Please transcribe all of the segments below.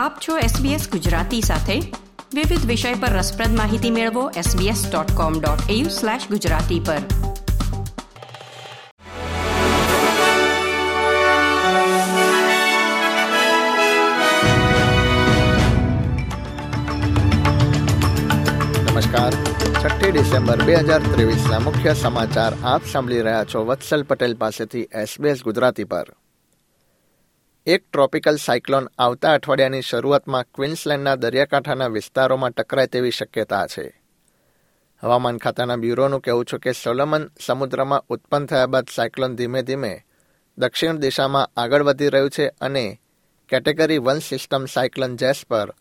આપ છો SBS ગુજરાતી સાથે. વિવિધ વિષય પર રસપ્રદ માહિતી મેળવો sbs.com.au/gujarati પર. નમસ્કાર. છઠ્ઠી ડિસેમ્બર બે હજાર ત્રેવીસના મુખ્ય સમાચાર આપ સાંભળી રહ્યા છો વત્સલ પટેલ પાસેથી એસબીએસ ગુજરાતી પર. એક ટ્રોપિકલ સાયક્લોન આવતા અઠવાડિયાની શરૂઆતમાં ક્વિન્સલેન્ડના દરિયાકાંઠાના વિસ્તારોમાં ટકરાય તેવી શક્યતા છે. હવામાન ખાતાના બ્યુરોનું કહેવું છે કે સોલોમન સમુદ્રમાં ઉત્પન્ન થયા બાદ સાયક્લોન ધીમે ધીમે દક્ષિણ દિશામાં આગળ વધી રહ્યું છે અને કેટેગરી વન સિસ્ટમ સાયક્લોન જેસ પર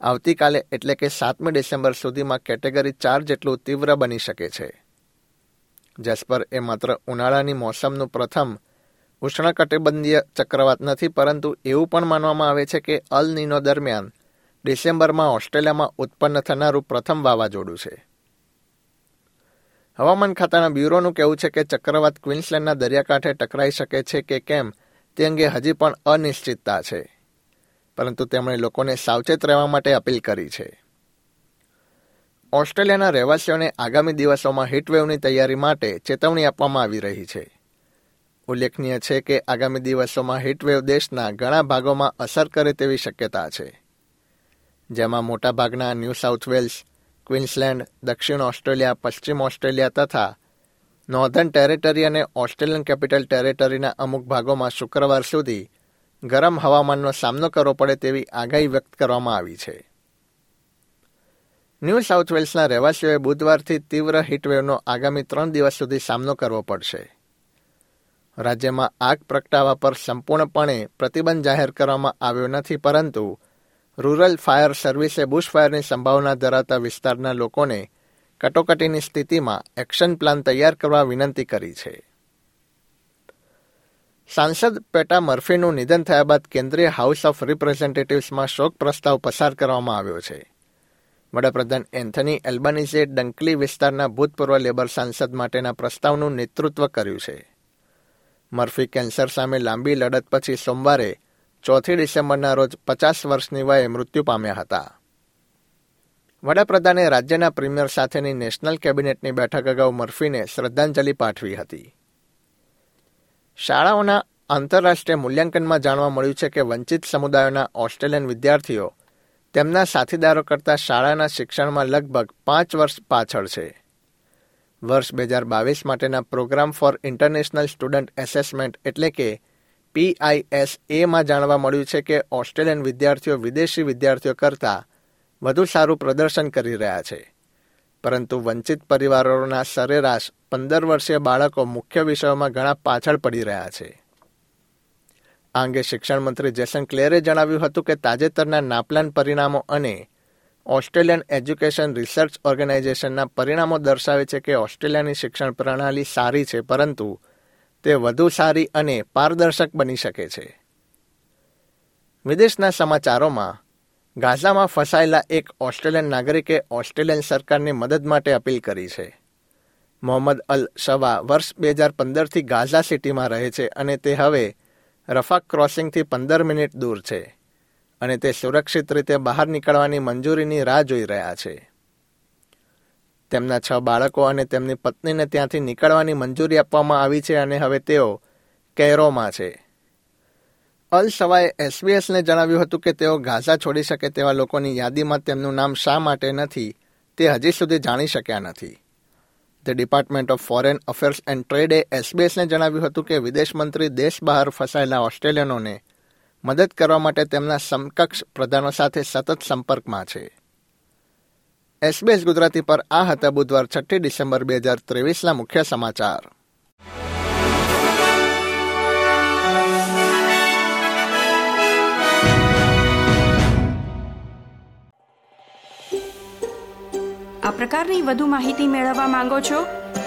આવતીકાલે એટલે કે સાતમી ડિસેમ્બર સુધીમાં કેટેગરી ચાર જેટલું તીવ્ર બની શકે છે. જેસ્પર એ માત્ર ઉનાળાની મોસમનું પ્રથમ ઉષ્ણકટિબંધીય ચક્રવાત નથી, પરંતુ એવું પણ માનવામાં આવે છે કે અલ નીનો દરમિયાન ડિસેમ્બરમાં ઓસ્ટ્રેલિયામાં ઉત્પન્ન થનારું પ્રથમ વાવાઝોડું છે. હવામાન ખાતાના બ્યુરોનું કહેવું છે કે ચક્રવાત ક્વિન્સલેન્ડના દરિયાકાંઠે ટકરાઈ શકે છે કે કેમ, તે અંગે હજી પણ અનિશ્ચિતતા છે. પરંતુ તેમણે લોકોને સાવચેત રહેવા માટે અપીલ કરી છે. ઓસ્ટ્રેલિયાના રહેવાસીઓને આગામી દિવસોમાં હીટવેવની તૈયારી માટે ચેતવણી આપવામાં આવી રહી છે. ઉલ્લેખનીય છે કે આગામી દિવસોમાં હીટવેવ દેશના ઘણા ભાગોમાં અસર કરે તેવી શક્યતા છે. જેમાં મોટાભાગના ન્યૂ સાઉથ વેલ્સ, ક્વિન્સલેન્ડ, દક્ષિણ ઓસ્ટ્રેલિયા, પશ્ચિમ ઓસ્ટ્રેલિયા તથા નોર્ધન ટેરેટરી અને ઓસ્ટ્રેલિયન કેપિટલ ટેરેટરીના અમુક ભાગોમાં શુક્રવાર સુધી ગરમ હવામાનનો સામનો કરવો પડે તેવી આગાહી વ્યક્ત કરવામાં આવી છે. ન્યૂ સાઉથ વેલ્સના રહેવાસીઓએ બુધવારથી તીવ્ર હીટવેવનો આગામી ત્રણ દિવસ સુધી સામનો કરવો પડશે. રાજ્યમાં આગ પ્રગટાવવા પર સંપૂર્ણપણે પ્રતિબંધ જાહેર કરવામાં આવ્યો નથી, પરંતુ રૂરલ ફાયર સર્વિસે બુશફાયરની સંભાવના ધરાવતા વિસ્તારના લોકોને કટોકટીની સ્થિતિમાં એક્શન પ્લાન તૈયાર કરવા વિનંતી કરી છે. સાંસદ પેટા મર્ફીનું નિધન થયા બાદ કેન્દ્રીય હાઉસ ઓફ રિપ્રેઝેન્ટેટિવ્સમાં શોક પ્રસ્તાવ પસાર કરવામાં આવ્યો છે. વડાપ્રધાન એન્થની એલ્બાનીઝે ડંકલી વિસ્તારના ભૂતપૂર્વ લેબર સાંસદ માટેના પ્રસ્તાવનું નેતૃત્વ કર્યું છે. મર્ફી કેન્સર સામે લાંબી લડત પછી સોમવારે, ચોથી ડિસેમ્બરના રોજ પચાસ વર્ષની વયે મૃત્યુ પામ્યા હતા. વડાપ્રધાને રાજ્યના પ્રીમિયર સાથેની નેશનલ કેબિનેટની બેઠક અગાઉ મર્ફીને શ્રદ્ધાંજલિ પાઠવી હતી. શાળાઓના આંતરરાષ્ટ્રીય મૂલ્યાંકનમાં જાણવા મળ્યું છે કે વંચિત સમુદાયોના ઓસ્ટ્રેલિયન વિદ્યાર્થીઓ તેમના સાથીદારો કરતાં શાળાના શિક્ષણમાં લગભગ પાંચ વર્ષ પાછળ છે. વર્ષ બે હજાર બાવીસ માટેના programme for international student assessment એટલે કે પીઆઈએસ એમાં જાણવા મળ્યું છે કે ઓસ્ટ્રેલિયન વિદ્યાર્થીઓ વિદેશી વિદ્યાર્થીઓ કરતાં વધુ સારું પ્રદર્શન કરી રહ્યા છે. પરંતુ વંચિત પરિવારોના સરેરાશ પંદર વર્ષીય બાળકો મુખ્ય વિષયોમાં ઘણા પાછળ પડી રહ્યા છે. આ અંગે શિક્ષણ જેસન ક્લેરે જણાવ્યું હતું કે તાજેતરના નાપલાન પરિણામો અને ઓસ્ટ્રેલિયન એજ્યુકેશન રિસર્ચ ઓર્ગેનાઇઝેશનના પરિણામો દર્શાવે છે કે ઓસ્ટ્રેલિયાની શિક્ષણ પ્રણાલી સારી છે, પરંતુ તે વધુ સારી અને પારદર્શક બની શકે છે. વિદેશના સમાચારોમાં, ગાઝામાં ફસાયેલા એક ઓસ્ટ્રેલિયન નાગરિકે ઓસ્ટ્રેલિયન સરકારની મદદ માટે અપીલ કરી છે. મોહમ્મદ અલ શવા વર્ષ બે હજાર પંદરથી ગાઝા સિટીમાં રહે છે અને તે હવે રફાક ક્રોસિંગથી પંદર મિનિટ દૂર છે. અને તે સુરક્ષિત રીતે બહાર નીકળવાની મંજૂરીની રાહ જોઈ રહ્યા છે. તેમના છ બાળકો અને તેમની પત્નીને ત્યાંથી નીકળવાની મંજૂરી આપવામાં આવી છે અને હવે તેઓ કેરોમાં છે. અલ સવાએ એસબીએસને જણાવ્યું હતું કે તેઓ ગાઝા છોડી શકે તેવા લોકોની યાદીમાં તેમનું નામ શા માટે નથી તે હજી સુધી જાણી શક્યા નથી. The department of foreign affairs and ટ્રેડે એસબીએસને જણાવ્યું હતું કે વિદેશ મંત્રી દેશ બહાર ફસાયેલા ઓસ્ટ્રેલિયનોને મદદ કરવા માટે તેમના સમકક્ષ પ્રધાનો સાથે સતત સંપર્કમાં છે. એસબીએસ ગુજરાતી પર આ હતા બુધવાર છઠ્ઠી ડિસેમ્બર બે હજાર ત્રેવીસના મુખ્ય સમાચાર. આ પ્રકારની વધુ માહિતી મેળવવા માંગો છો?